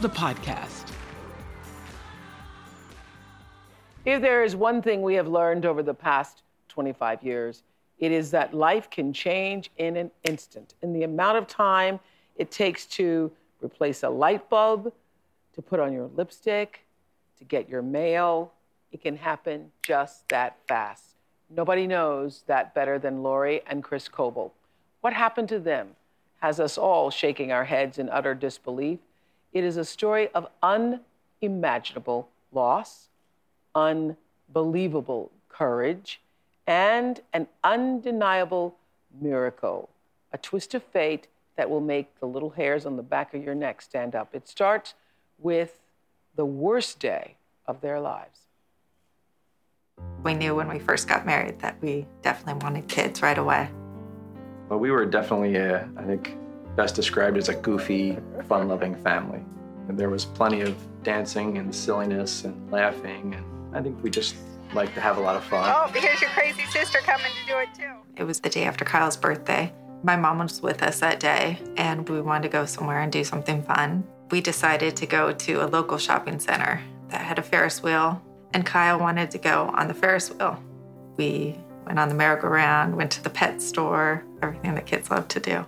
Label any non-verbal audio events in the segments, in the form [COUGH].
the podcast. If there is one thing we have learned over the past 25 years, it is that life can change in an instant. In the amount of time it takes to replace a light bulb, to put on your lipstick, to get your mail, it can happen just that fast. Nobody knows that better than Lori and Chris Coble. What happened to them has us all shaking our heads in utter disbelief. It is a story of unimaginable loss, unbelievable courage, and an undeniable miracle, a twist of fate that will make the little hairs on the back of your neck stand up. It starts with the worst day of their lives. We knew when we first got married that we definitely wanted kids right away. Well, we were definitely—I uh, think, best described as a goofy, fun loving family. And there was plenty of dancing and silliness and laughing, and I think we just like to have a lot of fun. Oh, here's your crazy sister coming to do it too. It was the day after Kyle's birthday. My mom was with us that day, and we wanted to go somewhere and do something fun. We decided to go to a local shopping center that had a Ferris wheel, and Kyle wanted to go on the Ferris wheel. We went on the merry-go-round, went to the pet store, everything that kids love to do.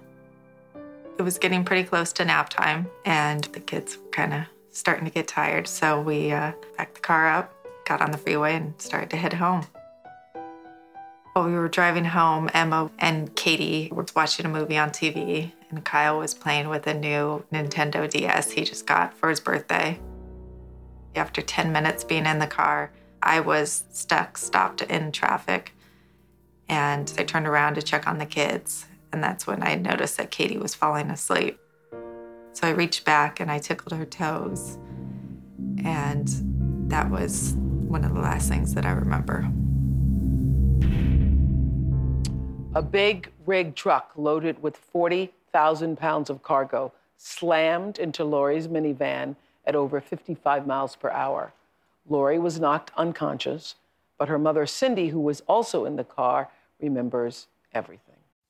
It was getting pretty close to nap time, and the kids were kind of starting to get tired. So we uh, backed the car up, got on the freeway, and started to head home. While we were driving home, Emma and Katie were watching a movie on TV, and Kyle was playing with a new Nintendo DS he just got for his birthday. After 10 minutes being in the car, I was stuck, stopped in traffic, and I turned around to check on the kids. And that's when I noticed that Katie was falling asleep. So I reached back and I tickled her toes. And that was one of the last things that I remember. A big rig truck loaded with 40,000 pounds of cargo slammed into Lori's minivan at over 55 miles per hour. Lori was knocked unconscious, but her mother, Cindy, who was also in the car, remembers everything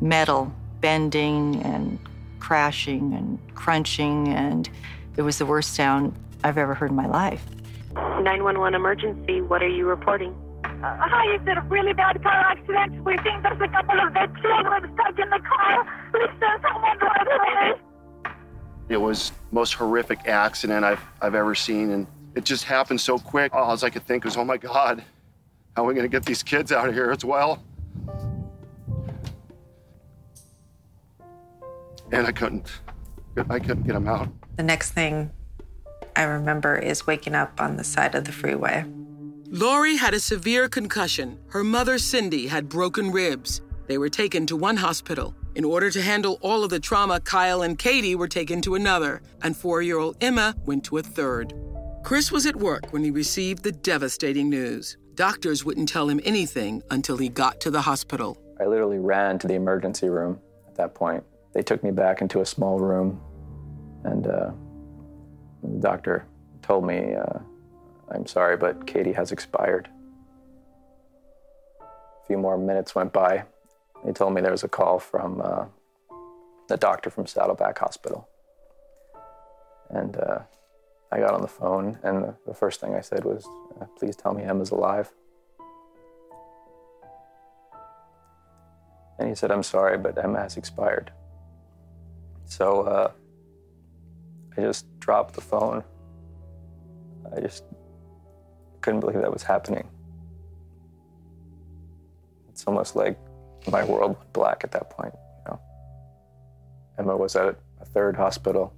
metal bending and crashing and crunching, and it was the worst sound I've ever heard in my life. 911 emergency, what are you reporting? Uh, hi, it's a really bad car accident. We think there's a couple of dead children stuck in the car. Please send someone right away. It was most horrific accident I've, I've ever seen, and it just happened so quick. All I could think was, oh my God, how are we going to get these kids out of here as well? And I couldn't. I couldn't get him out. The next thing I remember is waking up on the side of the freeway. Lori had a severe concussion. Her mother, Cindy, had broken ribs. They were taken to one hospital. In order to handle all of the trauma, Kyle and Katie were taken to another, and four year old Emma went to a third. Chris was at work when he received the devastating news. Doctors wouldn't tell him anything until he got to the hospital. I literally ran to the emergency room at that point. They took me back into a small room, and uh, the doctor told me, uh, I'm sorry, but Katie has expired. A few more minutes went by. They told me there was a call from uh, the doctor from Saddleback Hospital. And uh, I got on the phone, and the, first thing I said was, uh, Please tell me Emma's alive. And he said, I'm sorry, but Emma has expired. So uh, I just dropped the phone. I just couldn't believe that was happening. It's almost like my world went black at that point. You know, Emma was at a third hospital,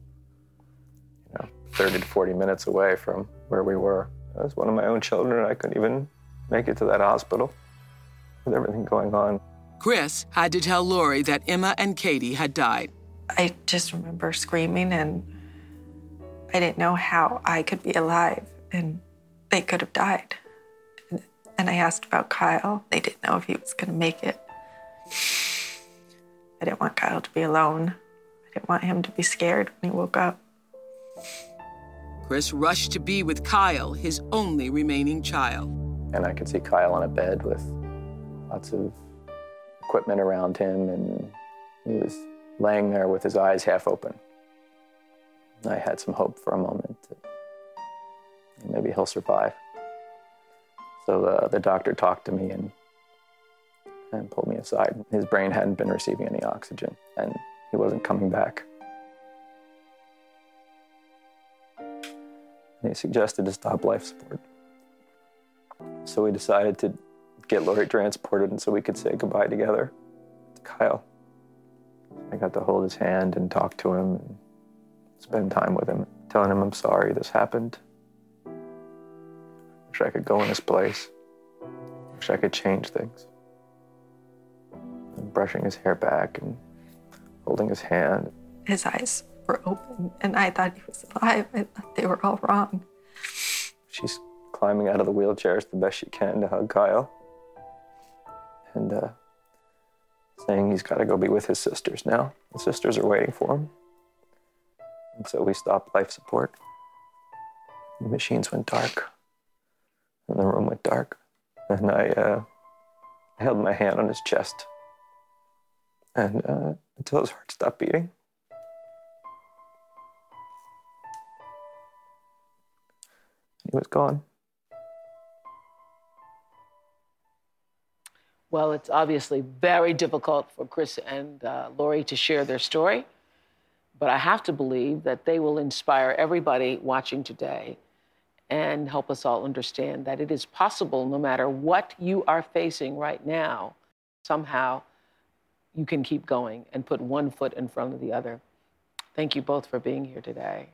you know, 30 to 40 minutes away from where we were. It was one of my own children. I couldn't even make it to that hospital with everything going on. Chris had to tell Lori that Emma and Katie had died. I just remember screaming, and I didn't know how I could be alive and they could have died. And I asked about Kyle. They didn't know if he was going to make it. I didn't want Kyle to be alone. I didn't want him to be scared when he woke up. Chris rushed to be with Kyle, his only remaining child. And I could see Kyle on a bed with lots of equipment around him, and he was laying there with his eyes half open. I had some hope for a moment that maybe he'll survive. So uh, the doctor talked to me and, and pulled me aside. His brain hadn't been receiving any oxygen, and he wasn't coming back. And he suggested to stop life support. So we decided to get Lori transported and so we could say goodbye together to Kyle. I got to hold his hand and talk to him and spend time with him, telling him I'm sorry this happened. Wish I could go in his place. Wish I could change things. And brushing his hair back and holding his hand. His eyes were open, and I thought he was alive. I thought they were all wrong. She's climbing out of the wheelchair as the best she can to hug Kyle. And uh, saying he's got to go be with his sisters now. The sisters are waiting for him. And so we stopped life support. The machines went dark, and the room went dark. And I, uh, held my hand on his chest, and uh, until his heart stopped beating. He was gone. Well, it's obviously very difficult for Chris and uh, Lori to share their story, but I have to believe that they will inspire everybody watching today and help us all understand that it is possible, no matter what you are facing right now, somehow you can keep going and put one foot in front of the other. Thank you both for being here today.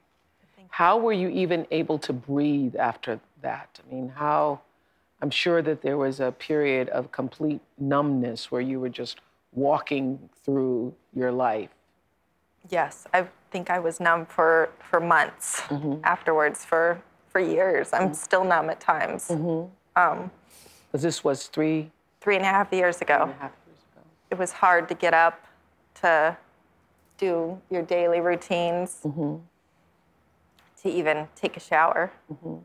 How were you even able to breathe after that? I mean, how? I'm sure that there was a period of complete numbness where you were just walking through your life. Yes, I think I was numb for, for months mm-hmm. afterwards, for, for years. I'm mm-hmm. still numb at times. Mm-hmm. Um, this was three, three and a half years ago. and a half years ago. It was hard to get up to do your daily routines, to even take a shower. You,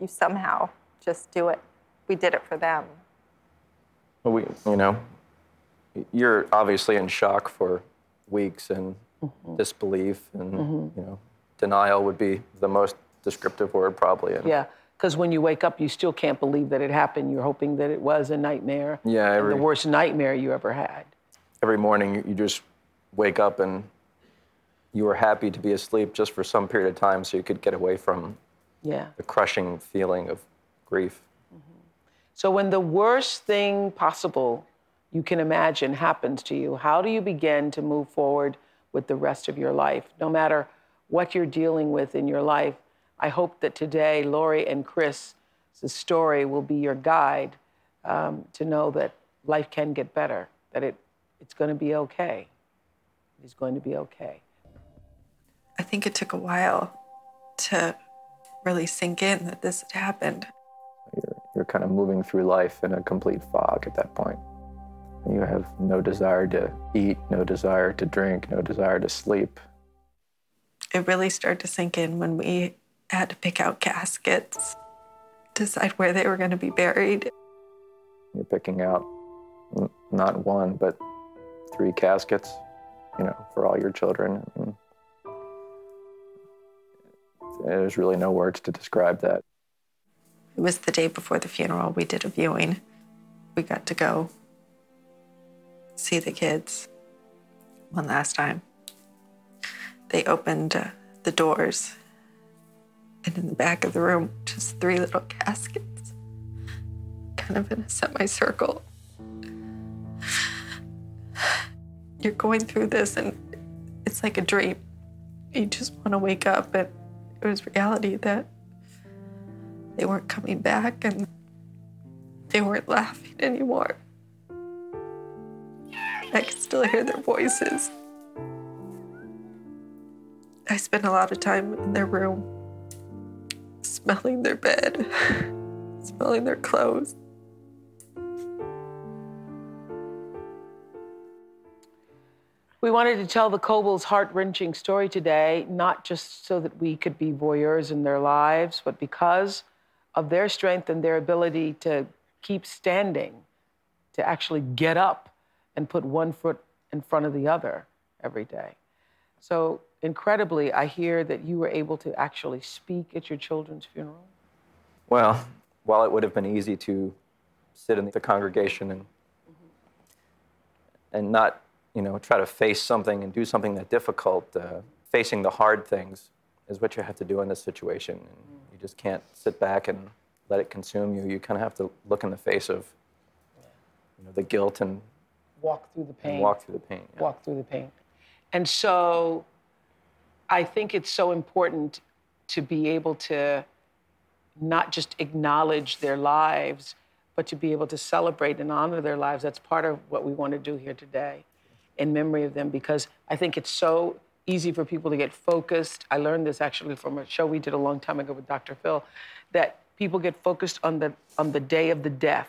you somehow just do it. We did it for them. Well, we, you know, you're obviously in shock for weeks and mm-hmm. disbelief and, mm-hmm. you know, denial would be the most descriptive word probably. And Yeah, because when you wake up, you still can't believe that it happened. You're hoping that it was a nightmare. Yeah, every- the worst nightmare you ever had. every morning you- you just wake up and you were happy to be asleep just for some period of time so you could get away from Yeah. the crushing feeling of grief. So when the worst thing possible you can imagine happens to you, how do you begin to move forward with the rest of your life? No matter what you're dealing with in your life, I hope that today Lori and Chris's story will be your guide um, to know that life can get better, that it, it's going to be okay. It's going to be okay. I think it took a while to really sink in that this had happened. Kind of moving through life in a complete fog at that point. You have no desire to eat, no desire to drink, no desire to sleep. It really started to sink in when we had to pick out caskets, decide where they were going to be buried. You're picking out not one, but three caskets, you know, for all your children. And there's really no words to describe that. It was the day before the funeral. We did a viewing. We got to go see the kids one last time. They opened uh, the doors, and in the back of the room, just three little caskets, kind of in a semicircle. You're going through this, and it's like a dream. You just want to wake up, and it was reality that they weren't coming back and they weren't laughing anymore. I can still hear their voices. I spent a lot of time in their room, smelling their bed, [LAUGHS] smelling their clothes. We wanted to tell the Cobles' heart wrenching story today, not just so that we could be voyeurs in their lives, but because of their strength and their ability to keep standing, to actually get up and put one foot in front of the other every day. So, incredibly, I hear that you were able to actually speak at your children's funeral. Well, while it would have been easy to sit in the congregation and and not, you know, try to face something and do something that difficult, uh, facing the hard things is what you have to do in this situation. And just can't sit back and let it consume you. You kind of have to look in the face of, you know, the guilt and, Walk through the pain. walk through the pain. yeah. walk through the pain. And so I think it's so important to be able to not just acknowledge their lives, but to be able to celebrate and honor their lives. That's part of what we want to do here today in memory of them because I think it's so easy for people to get focused. I learned this actually from a show we did a long time ago with Dr. Phil that people get focused on the on the day of the death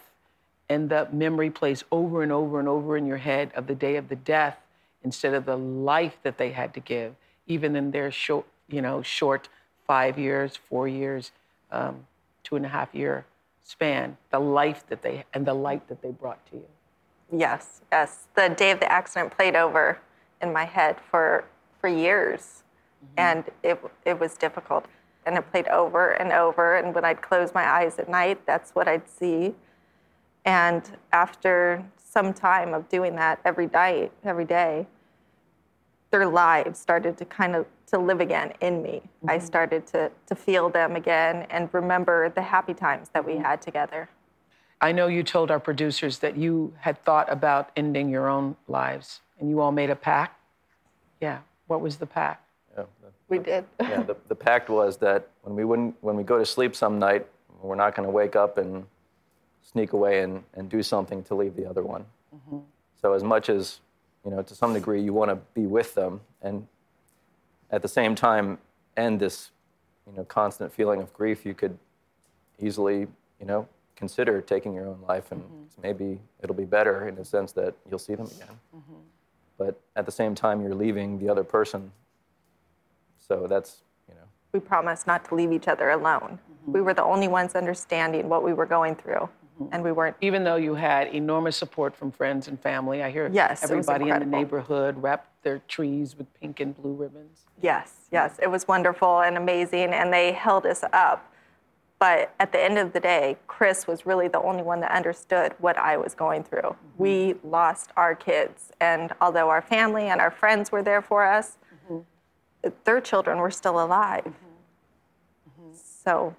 and the memory plays over and over and over in your head of the day of the death instead of the life that they had to give, even in their short, you know, short five years, four years, um, two and a half year span, the life that they and the light that they brought to you. Yes, yes. The day of the accident played over in my head for for years, mm-hmm. and it it was difficult. And it played over and over. And when I'd close my eyes at night, that's what I'd see. And after some time of doing that every night, every day, their lives started to kind of to live again in me. I mm-hmm. started to to feel them again and remember the happy times that we mm-hmm. had together. I know you told our producers that you had thought about ending your own lives and you all made a pact. Yeah. What was the pact? Yeah, We did. yeah, the, the pact was that when we wouldn't, when we go to sleep some night, we're not going to wake up and sneak away and, and do something to leave the other one. Mm-hmm. So as much as, you know, to some degree you want to be with them and at the same time end this, you know, constant feeling of grief, you could easily, you know, consider taking your own life and mm-hmm. maybe it'll be better in the sense that you'll see them again. Mm-hmm. But at the same time, you're leaving the other person. So that's, you know, we promised not to leave each other alone. Mm-hmm. We were the only ones understanding what we were going through, mm-hmm. and we weren't. Even though you had enormous support from friends and family, I hear Yes, it was everybody in the neighborhood wrapped their trees with pink and blue ribbons. Yes, yes, it was wonderful and amazing, and they held us up. But at the end of the day, Chris was really the only one that understood what I was going through. Mm-hmm. We lost our kids, and although our family and our friends were there for us, mm-hmm. their children were still alive. Mm-hmm. So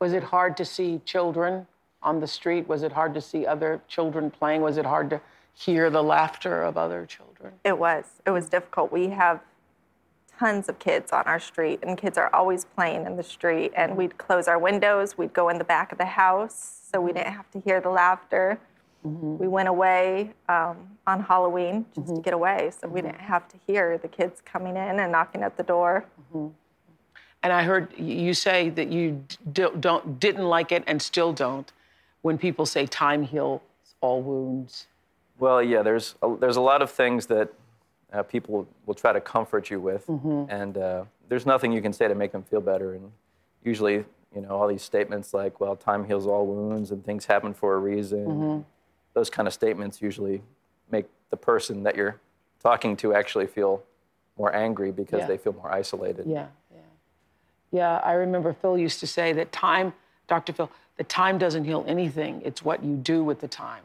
Was it hard to see children on the street? Was it hard to see other children playing? Was it hard to hear the laughter of other children? It was. It was difficult. We have tons of kids on our street, and kids are always playing in the street. And mm. we'd close our windows, we'd go in the back of the house so we mm. didn't have to hear the laughter. Mm-hmm. We went away um, on Halloween just to mm-hmm. get away, so we didn't mm-hmm. have to hear the kids coming in and knocking at the door. And I heard you say that you d- don't didn't like it and still don't when people say time heals all wounds. Well, yeah, there's a, there's a lot of things that uh, people will try to comfort you with, Mhm. and uh, there's nothing you can say to make them feel better. And usually, you know, all these statements like, "Well, time heals all wounds," and things happen for a reason. Mhm. Those kind of statements usually make the person that you're talking to actually feel more angry because Yeah. they feel more isolated. Yeah, yeah. Yeah, I remember Phil used to say that time, Dr. Phil, that time doesn't heal anything. It's what you do with the time.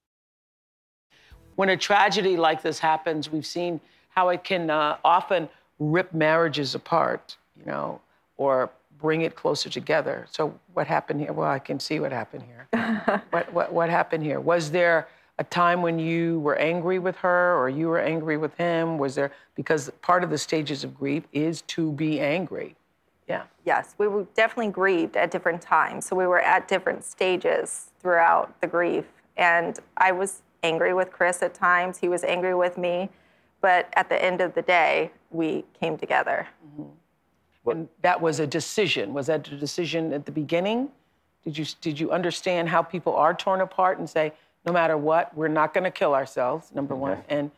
When a tragedy like this happens, we've seen how it can uh, often rip marriages apart, you know, or bring it closer together. So what happened here? Well, I can see what happened here. [LAUGHS] what, what, what happened here? Was there a time when you were angry with her or you were angry with him? Was there, because part of the stages of grief is to be angry. Yeah. Yes, we were definitely grieved at different times. So we were at different stages throughout the grief. And I was angry with Chris at times, he was angry with me. But at the end of the day, we came together. And that was a decision. Was that a decision at the beginning? Did you, did you understand how people are torn apart and say, no matter what, we're not going to kill ourselves, number one, and,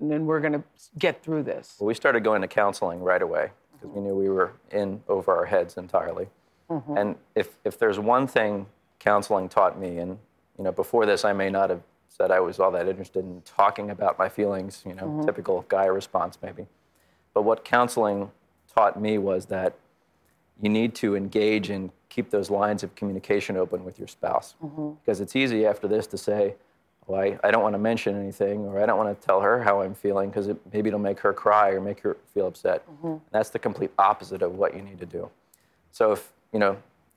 and then we're going to get through this? Well, we started going to counseling right away because we knew we were in over our heads entirely. Mhm. And if, if there's one thing counseling taught me, and you know, before this, I may not have said I was all that interested in talking about my feelings, you know, Mhm. typical guy response maybe. But what counseling taught me was that you need to engage and keep those lines of communication open with your spouse. Mhm. Because it's easy after this to say, well, I, I don't want to mention anything, or I don't want to tell her how I'm feeling because it, maybe it'll make her cry or make her feel upset. Mhm. That's the complete opposite of what you need to do. So if, you know,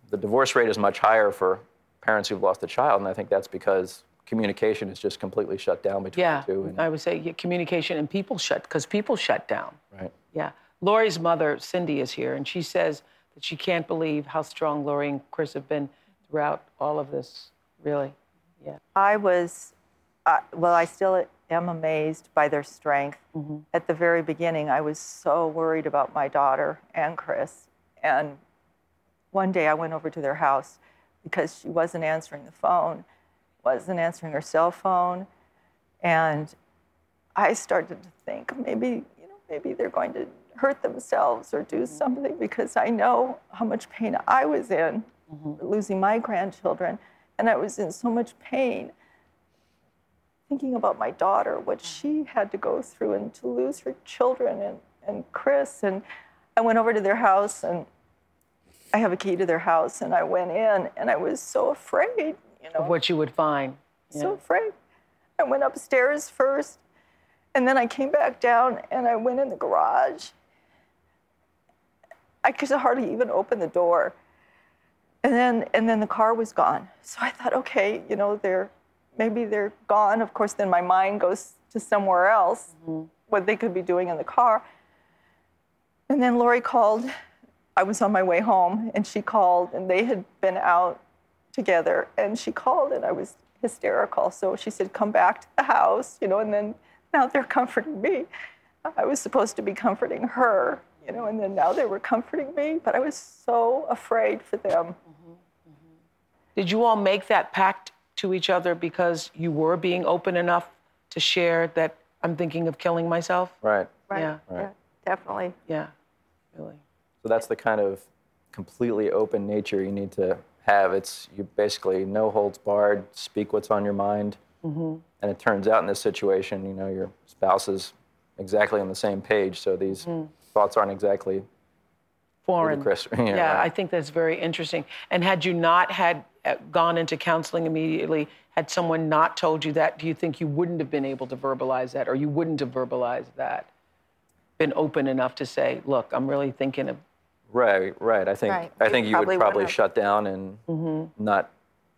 the divorce rate is much higher for parents who've lost a child, and I think that's because communication is just completely shut down between Yeah, the two. And, I would say yeah, communication and people shut, because people shut down. right. Yeah. Lori's mother, Cindy, is here, and she says that she can't believe how strong Lori and Chris have been throughout all of this, really. Yeah. I was, uh, well, I still am amazed by their strength. Mm-hmm. At the very beginning, I was so worried about my daughter and Chris. And one day I went over to their house because she wasn't answering the phone, wasn't answering her cell phone. And I started to think maybe, you know, maybe they're going to hurt themselves or do mm-hmm. something because I know how much pain I was in mm-hmm. losing my grandchildren. And I was in so much pain thinking about my daughter, what mm-hmm. she had to go through, and to lose her children and, and Chris. And I went over to their house, and I have a key to their house, and I went in, and I was so afraid, you know, Of what you would find. so afraid. I went upstairs first, and then I came back down, and I went in the garage. I could hardly even open the door. And then, and then the car was gone. So I thought, okay, you know, they're maybe they're gone. Of course, then my mind goes to somewhere else, mm-hmm. what they could be doing in the car. And then Lori called. I was on my way home, and she called, and they had been out together. And she called, and I was hysterical. So she said, "Come back to the house," you know. And then now they're comforting me. I was supposed to be comforting her, you know, and then now they were comforting me. But I was so afraid for them. Did you all make that pact to each other because you were being open enough to share that I'm thinking of killing myself? Right. Right. Yeah. Right. Yeah, definitely. Yeah. Really. So that's the kind of completely open nature you need to have. It's you basically no holds barred, speak what's on your mind. Mm-hmm. And it turns out in this situation, you know, your spouse is exactly on the same page, so these thoughts aren't exactly Foreign. ludicrous. [LAUGHS] Yeah, right. I think that's very interesting. And had you not had uh, gone into counseling immediately, Had someone not told you that, do you think you wouldn't have been able to verbalize that or you wouldn't have verbalized that? Been open enough to say, look, I'm really thinking of. Right, right. I think Right. I think you probably would probably shut down and mm-hmm. not.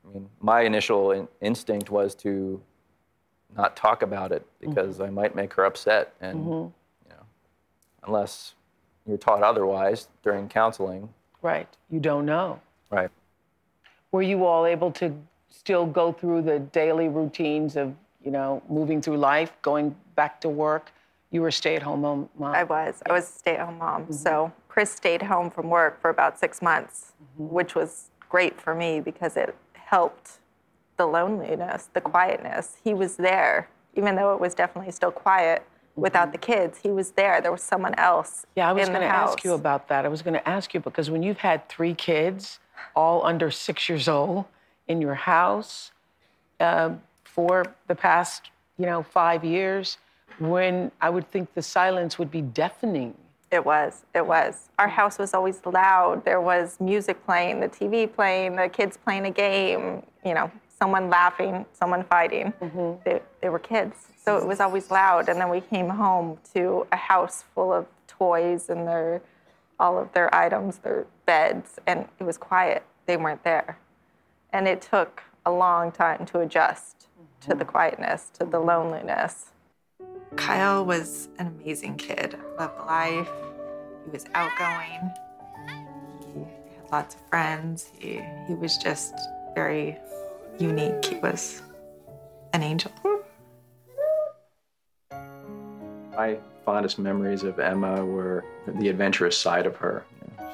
I mean, my initial in, instinct was to not talk about it mm-hmm. because I might make her upset, and mm-hmm. you know, unless you're taught otherwise during counseling, Right. You don't know. right? Were you all able to still go through the daily routines of, you know, moving through life, going back to work? You were a stay at home mom. I was. I was a stay-at-home mom. Mm-hmm. So Chris stayed home from work for about six months, mm-hmm. which was great for me because it helped the loneliness, the quietness. He was there, even though it was definitely still quiet without mm-hmm. the kids. He was there. There was someone else. Yeah, I was going to ask you about that. I was going to ask you because when you've had three kids, all under six years old, in your house um, for the past, you know, five years, when I would think the silence would be deafening. It was. It was. Our house was always loud. There was music playing, the TV playing, the kids playing a game, you know, someone laughing, someone fighting. Mm-hmm. They, they were kids. So it was always loud. And then we came home to a house full of toys and their, all of their items, their beds, and it was quiet. They weren't there. And it took a long time to adjust to the mm-hmm. quietness, to the mm-hmm. loneliness. Kyle was an amazing kid, loved life. He was outgoing. He had lots of friends. He, he was just very unique. He was an angel. My fondest memories of Emma were the adventurous side of her.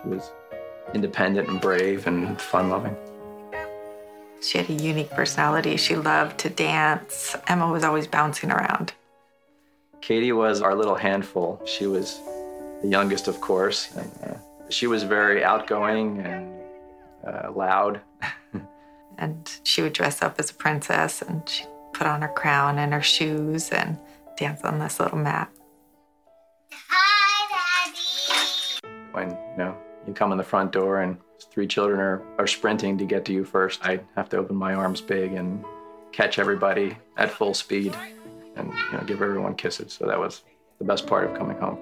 She was independent and brave and fun-loving. She had a unique personality. She loved to dance. Emma was always bouncing around. Katie was our little handful. She was the youngest, of course, and uh, she was very outgoing and uh, loud. [LAUGHS] And she would dress up as a princess and she'd put on her crown and her shoes and dance on this little mat. Hi, Daddy. When you know you come in the front door and three children are, are sprinting to get to you first, I have to open my arms big and catch everybody at full speed and you know, give everyone kisses. So that was the best part of coming home.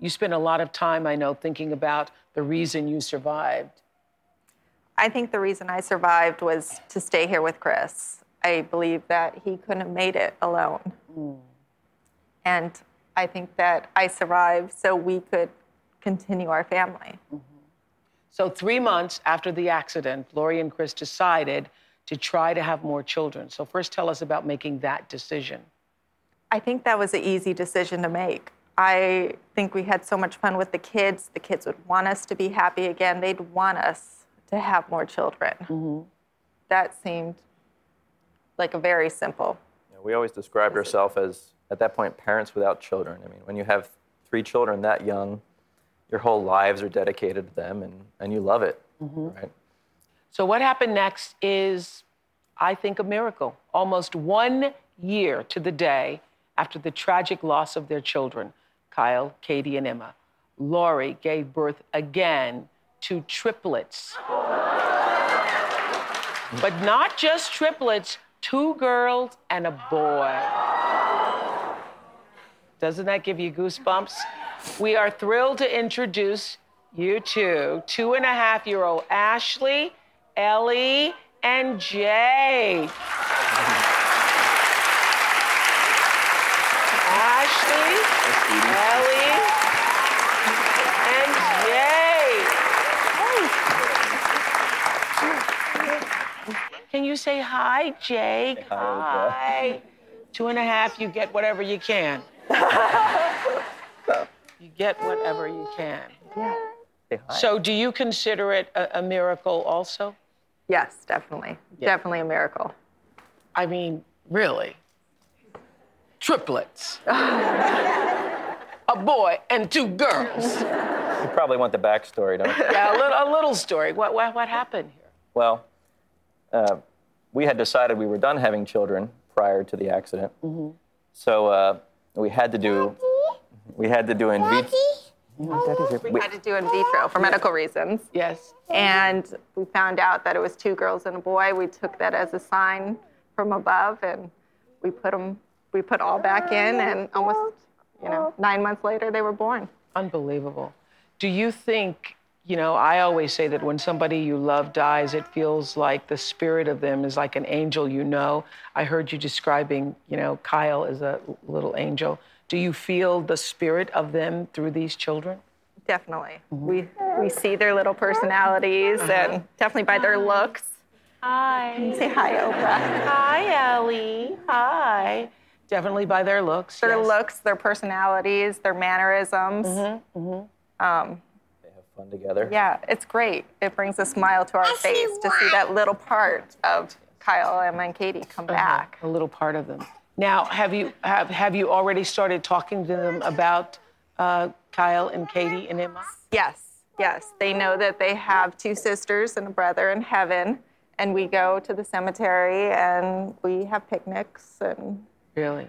You spent a lot of time, I know, thinking about the reason you survived. I think the reason I survived was to stay here with Chris. I believe that he couldn't have made it alone. Mm-hmm. And I think that I survived so we could continue our family. Mm-hmm. So, three months after the accident, Lori and Chris decided to try to have more children. So, first, tell us about making that decision. I think that was an easy decision to make. I think we had so much fun with the kids. The kids would want us to be happy again. They'd want us to have more children. Mm-hmm. That seemed like a very simple. You know, we always described ourselves as, at that point, parents without children. I mean, when you have three children that young, your whole lives are dedicated to them and, and you love it, mm-hmm. right? So, what happened next is, I think, a miracle. Almost one year to the day after the tragic loss of their children, Kyle, Katie, and Emma, Lori gave birth again to triplets. but not just triplets, two girls and a boy. Doesn't that give you goosebumps? We are thrilled to introduce you to two and a half year old Ashley, Ellie, and Jake. Ashley, Ellie, and Jake. Can you say hi, Jake? Hi. Two and a half, you get whatever you can. [LAUGHS] You get whatever you can. Hi. So, do you consider it a, a miracle also? Yes, definitely. Definitely a miracle. I mean, really? Triplets. [LAUGHS] a boy and two girls. You probably want the backstory, don't you? Yeah, a little, a little story. What, what, what happened here? Well, uh, we had decided we were done having children prior to the accident, so uh, we had to do we had to do in vitro Oh, we had to do in vitro for medical reasons. Yes. And we found out that it was two girls and a boy. We took that as a sign from above, and we put them, we put all back ah, in, and almost, you know, nine months later they were born. Unbelievable. Do you think, you know, I always say that when somebody you love dies, it feels like the spirit of them is like an angel you know. I heard you describing, you know, Kyle as a little angel. Do you feel the spirit of them through these children? Definitely. We we see their little personalities, and definitely by their looks. Hi. Say hi, Oprah. Hi, Ellie. Hi. Definitely by their looks. Their yes. looks, their personalities, their mannerisms. Mm-hmm. Mm-hmm. Um, they have Fun together. yeah, it's great. It brings a smile to our face to see that little part of Kyle, Emma, and Katie come back. a little part of them. Now, have you have have you already started talking to them about uh, Kyle and Katie and Emma? Yes, yes. They know that they have two sisters and a brother in heaven, and we go to the cemetery and we have picnics and Really?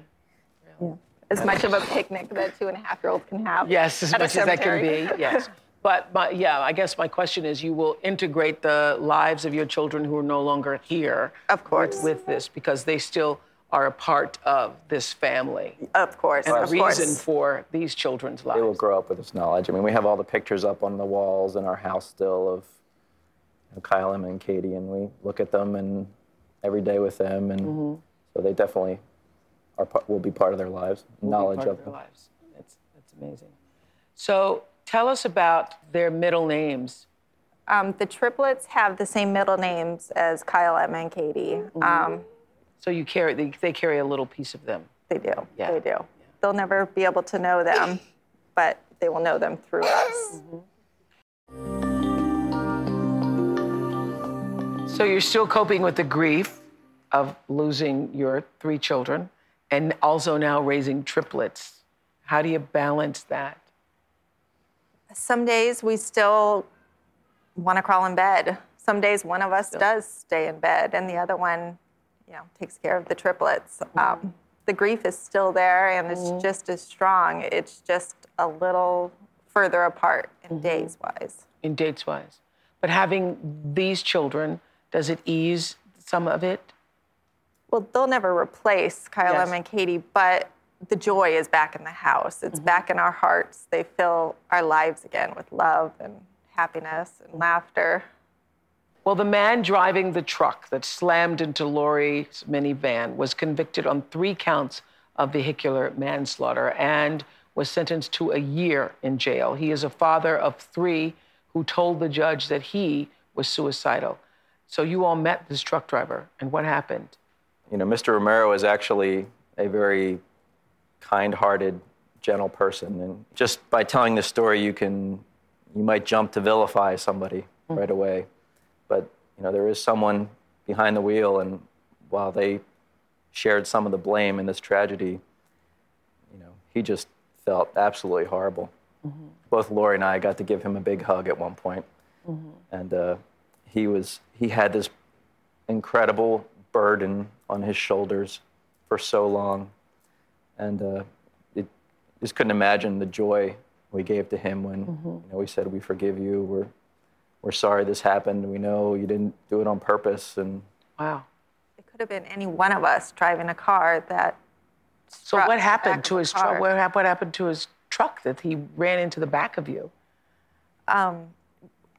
yeah, as much of a picnic that two and a half year olds can have. Yes, as much as that can be. Yes. But my, yeah, I guess my question is, you will integrate the lives of your children who are no longer here. Of course. With, with this, because they still are a part of this family. Of course, And a of reason for these children's lives. They will grow up with this knowledge. I mean, we have all the pictures up on the walls in our house still of you know, Kyle, Emma, and Katie, and we look at them and every day with them, and Mm-hmm. so they definitely are will be part of their lives. will be knowledge part of their them. lives. That's, that's amazing. So tell us about their middle names. Um, the triplets have the same middle names as Kyle, Emma, and Katie. Um, So you carry, they, they carry a little piece of them. they do. Yeah. They do. They'll never be able to know them, but they will know them through us. Mm-hmm. So you're still coping with the grief of losing your three children and also now raising triplets. How do you balance that? Some days we still want to crawl in bed. Some days one of us does stay in bed, and the other one, you know, takes care of the triplets. Um, mm-hmm. the grief is still there, and it's mm-hmm. just as strong. It's just a little further apart in mm-hmm. days wise. in dates wise. But having these children, does it ease some of it? Well, they'll never replace Kyle, Yes. And Katie, but the joy is back in the house. It's back in our hearts. They fill our lives again with love and happiness and laughter. Well, the man driving the truck that slammed into Lori's minivan was convicted on three counts of vehicular manslaughter and was sentenced to a year in jail. He is a father of three who told the judge that he was suicidal. So you all met this truck driver, and what happened? You know, Mr. Romero is actually a very kind-hearted, gentle person, and just by telling this story, you can, you might jump to vilify somebody mm. right away, but you know, there is someone behind the wheel, and while they shared some of the blame in this tragedy, you know, he just felt absolutely horrible. Both Lori and I got to give him a big hug at one point, and uh, he was he had this incredible burden on his shoulders for so long. And uh, it, just couldn't imagine the joy we gave to him when you know, we said, We forgive you. We're, we're sorry this happened. We know you didn't do it on purpose. And Wow. It could have been any one of us driving a car that. So what happened to his truck? What, what happened to his truck that he ran into the back of you? Um,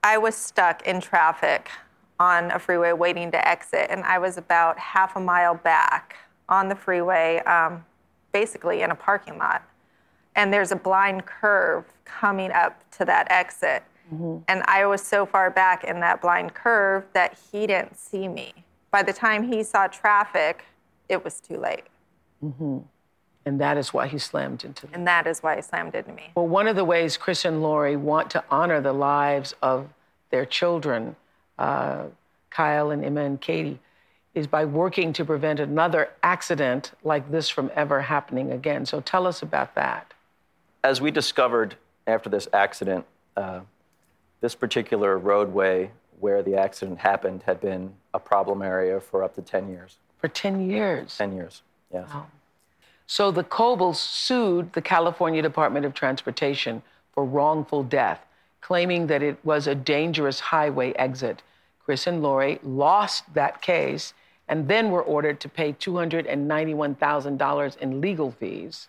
I was stuck in traffic on a freeway waiting to exit, and I was about half a mile back on the freeway, um, basically in a parking lot. And there's a blind curve coming up to that exit. And I was so far back in that blind curve that he didn't see me. By the time he saw traffic, it was too late. Mm-hmm. And that is why he slammed into the And that is why he slammed into me. Well, one of the ways Chris and Lori want to honor the lives of their children, uh, Kyle and Emma and Katie, is by working to prevent another accident like this from ever happening again. So tell us about that. as we discovered after this accident, uh, this particular roadway where the accident happened had been a problem area for up to 10 years. For 10 years. 10 years, yes. So the Cobles sued the California Department of Transportation for wrongful death, claiming that it was a dangerous highway exit. Chris and Lori lost that case and then were ordered to pay $291,000 in legal fees.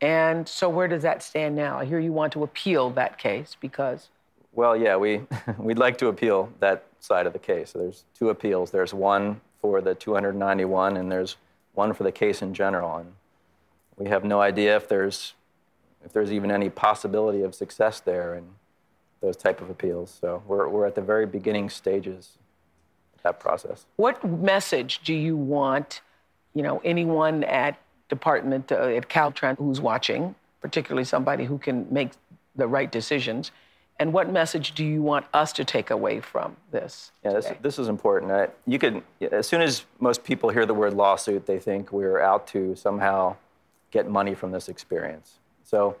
And so, where does that stand now? I hear you want to appeal that case because. Well, yeah, we, [LAUGHS] we'd like to appeal that side of the case. So there's two appeals. There's one for the 291, and there's one for the case in general. And we have no idea if there's, if there's even any possibility of success there in those type of appeals. So we're, we're at the very beginning stages of that process. What message do you want, you know, anyone at department uh, at Caltrans who's watching, particularly somebody who can make the right decisions, and what message do you want us to take away from this? Yeah, this, this is important. Uh, you could, as soon as most people hear the word lawsuit, they think we're out to somehow get money from this experience. So,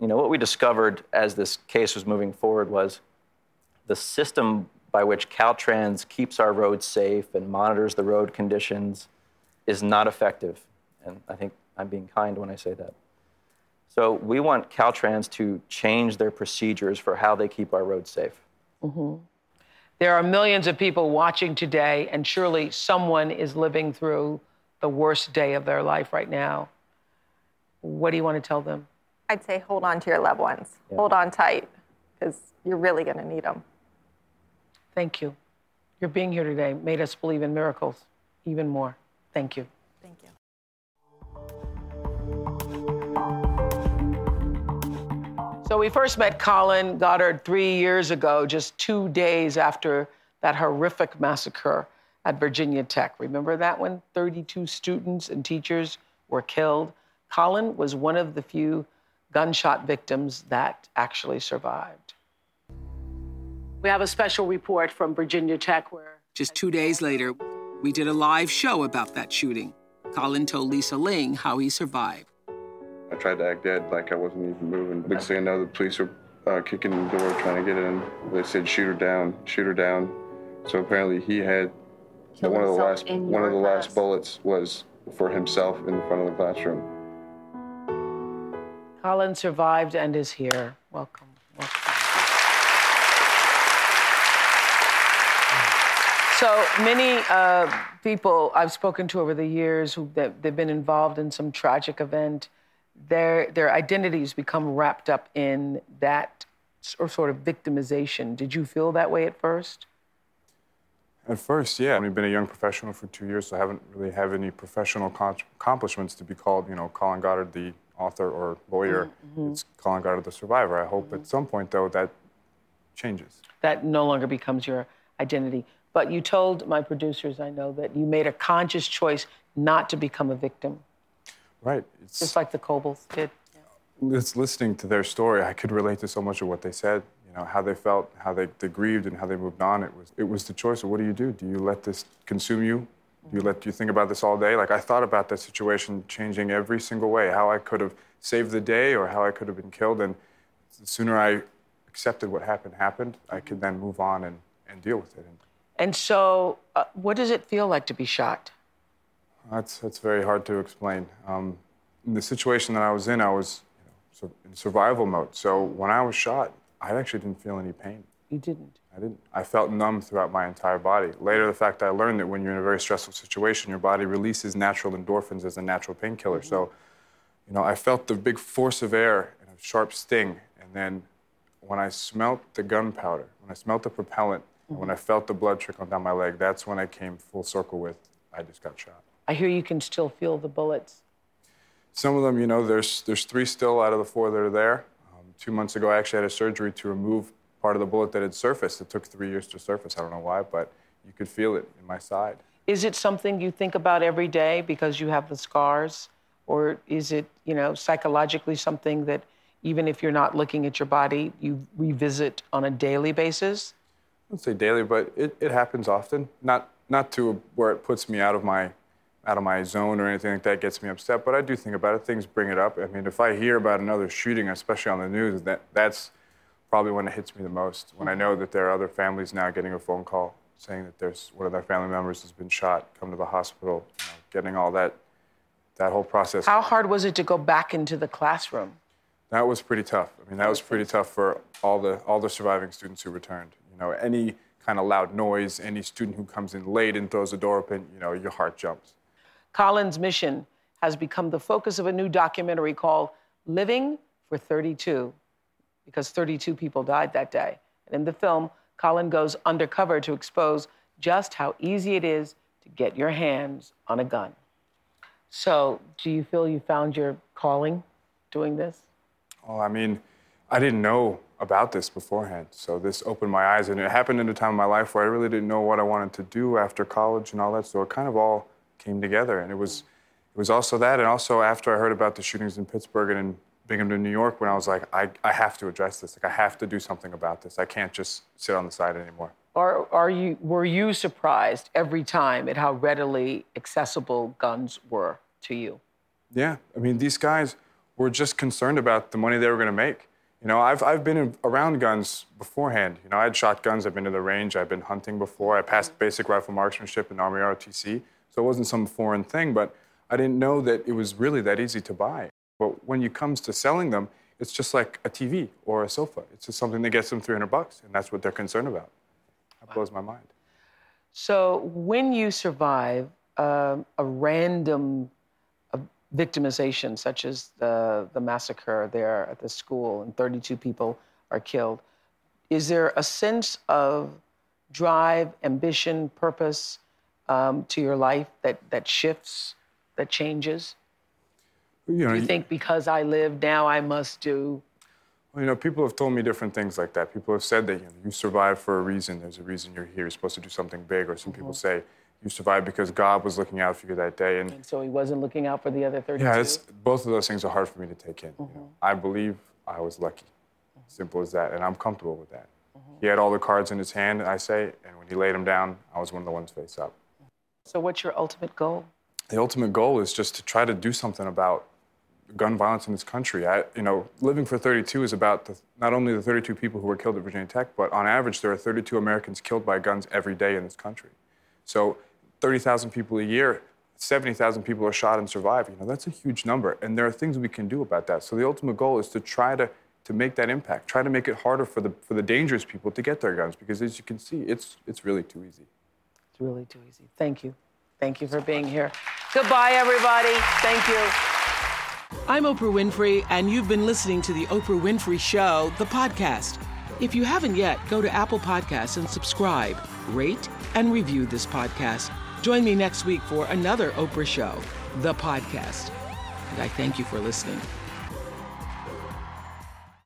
you know, what we discovered as this case was moving forward was the system by which Caltrans keeps our roads safe and monitors the road conditions is not effective. And I think I'm being kind when I say that. So we want Caltrans to change their procedures for how they keep our roads safe. Mm-hmm. There are millions of people watching today, and surely someone is living through the worst day of their life right now. What do you want to tell them? I'd say hold on to your loved ones. Yeah. Hold on tight, because you're really going to need them. Thank you. Your being here today made us believe in miracles even more. Thank you. Thank you. So we first met Colin Goddard three years ago, just two days after that horrific massacre at Virginia Tech. Remember that one? 32 students and teachers were killed. Colin was one of the few gunshot victims that actually survived. We have a special report from Virginia Tech where. Just two days later, we did a live show about that shooting. Colin told Lisa Ling how he survived. I tried to act dead, like I wasn't even moving. Next thing I know, the police were uh, kicking the door, trying to get in. They said, "Shoot her down, shoot her down." So apparently, he had one of the last one of the class. last bullets was for himself in the front of the classroom. Colin survived and is here. Welcome. Welcome. So many uh, people I've spoken to over the years who they've been involved in some tragic event their their identities become wrapped up in that or sort of victimization. Did you feel that way at first? At first, yeah. I've been a young professional for two years, so I haven't really had any professional accomplishments to be called, you know, Colin Goddard, the author or lawyer. Mm-hmm. It's Colin Goddard, the survivor. I hope mm-hmm. at some point, though, that changes. That no longer becomes your identity. But you told my producers, I know, that you made a conscious choice not to become a victim. Right. It's, Just like the Cobles did. It's listening to their story. I could relate to so much of what they said. You know how they felt, how they, they grieved, and how they moved on. It was it was the choice of what do you do? Do you let this consume you? Do you let do you think about this all day? Like I thought about that situation changing every single way. How I could have saved the day, or how I could have been killed. And the sooner I accepted what happened happened, I could then move on and, and deal with it. And so, uh, what does it feel like to be shot? That's, that's very hard to explain. Um, in the situation that I was in, I was you know, in survival mode. So when I was shot, I actually didn't feel any pain. You didn't? I didn't. I felt numb throughout my entire body. Later, the fact I learned that when you're in a very stressful situation, your body releases natural endorphins as a natural painkiller. Mm-hmm. So, you know, I felt the big force of air and a sharp sting. And then when I smelt the gunpowder, when I smelt the propellant, mm-hmm. when I felt the blood trickle down my leg, that's when I came full circle with I just got shot. I hear you can still feel the bullets. Some of them, you know, there's, there's three still out of the four that are there. Um, two months ago, I actually had a surgery to remove part of the bullet that had surfaced. It took three years to surface. I don't know why, but you could feel it in my side. Is it something you think about every day because you have the scars? Or is it, you know, psychologically something that even if you're not looking at your body, you revisit on a daily basis? I wouldn't say daily, but it, it happens often. Not, not to where it puts me out of my out of my zone or anything like that gets me upset. But I do think about it. Things bring it up. I mean, if I hear about another shooting, especially on the news, that that's probably when it hits me the most. When I know that there are other families now getting a phone call saying that there's one of their family members has been shot, come to the hospital, you know, getting all that that whole process. How hard was it to go back into the classroom? That was pretty tough. I mean, that was pretty tough for all the all the surviving students who returned. You know, any kind of loud noise, any student who comes in late and throws the door open, you know, your heart jumps. Colin's mission has become the focus of a new documentary called Living for 32, because 32 people died that day. And in the film, Colin goes undercover to expose just how easy it is to get your hands on a gun. So, do you feel you found your calling doing this? Oh, I mean, I didn't know about this beforehand. So this opened my eyes, and it happened in a time of my life where I really didn't know what I wanted to do after college and all that. So it kind of all came together, and it was, it was also that, and also after I heard about the shootings in Pittsburgh and in Binghamton, New York, when I was like, I, I have to address this. Like, I have to do something about this. I can't just sit on the side anymore. Are, are you, were you surprised every time at how readily accessible guns were to you? Yeah, I mean, these guys were just concerned about the money they were going to make. You know, I've, I've been in, around guns beforehand. You know, I had shotguns, I've been to the range, I've been hunting before. I passed basic rifle marksmanship in Army ROTC, so it wasn't some foreign thing, but I didn't know that it was really that easy to buy. But when it comes to selling them, it's just like a TV or a sofa. It's just something that gets them 300 bucks, and that's what they're concerned about. That wow. blows my mind. So when you survive um, a random victimization, such as the, the massacre there at the school and 32 people are killed, is there a sense of drive, ambition, purpose um, to your life that, that shifts, that changes? You, know, do you think because I live now, I must do? Well, you know, people have told me different things like that. People have said that you, know, you survive for a reason. There's a reason you're here. You're supposed to do something big. Or some mm-hmm. people say, you survived because God was looking out for you that day. And, and so he wasn't looking out for the other 32? Yeah, it's, both of those things are hard for me to take in. Mm-hmm. You know? Mm-hmm. I believe I was lucky. Mm-hmm. Simple as that. And I'm comfortable with that. Mm-hmm. He had all the cards in his hand, I say, and when he laid them down, I was one of the ones face up. So, what's your ultimate goal? The ultimate goal is just to try to do something about gun violence in this country. I, you know, living for 32 is about the, not only the 32 people who were killed at Virginia Tech, but on average, there are 32 Americans killed by guns every day in this country. So 30,000 people a year, 70,000 people are shot and survive. You know, that's a huge number. And there are things we can do about that. So the ultimate goal is to try to, to make that impact, try to make it harder for the, for the dangerous people to get their guns. Because as you can see, it's, it's really too easy. Really too easy. Thank you. Thank you for being here. Goodbye, everybody. Thank you. I'm Oprah Winfrey, and you've been listening to The Oprah Winfrey Show, the podcast. If you haven't yet, go to Apple Podcasts and subscribe, rate, and review this podcast. Join me next week for another Oprah Show, the podcast. And I thank you for listening.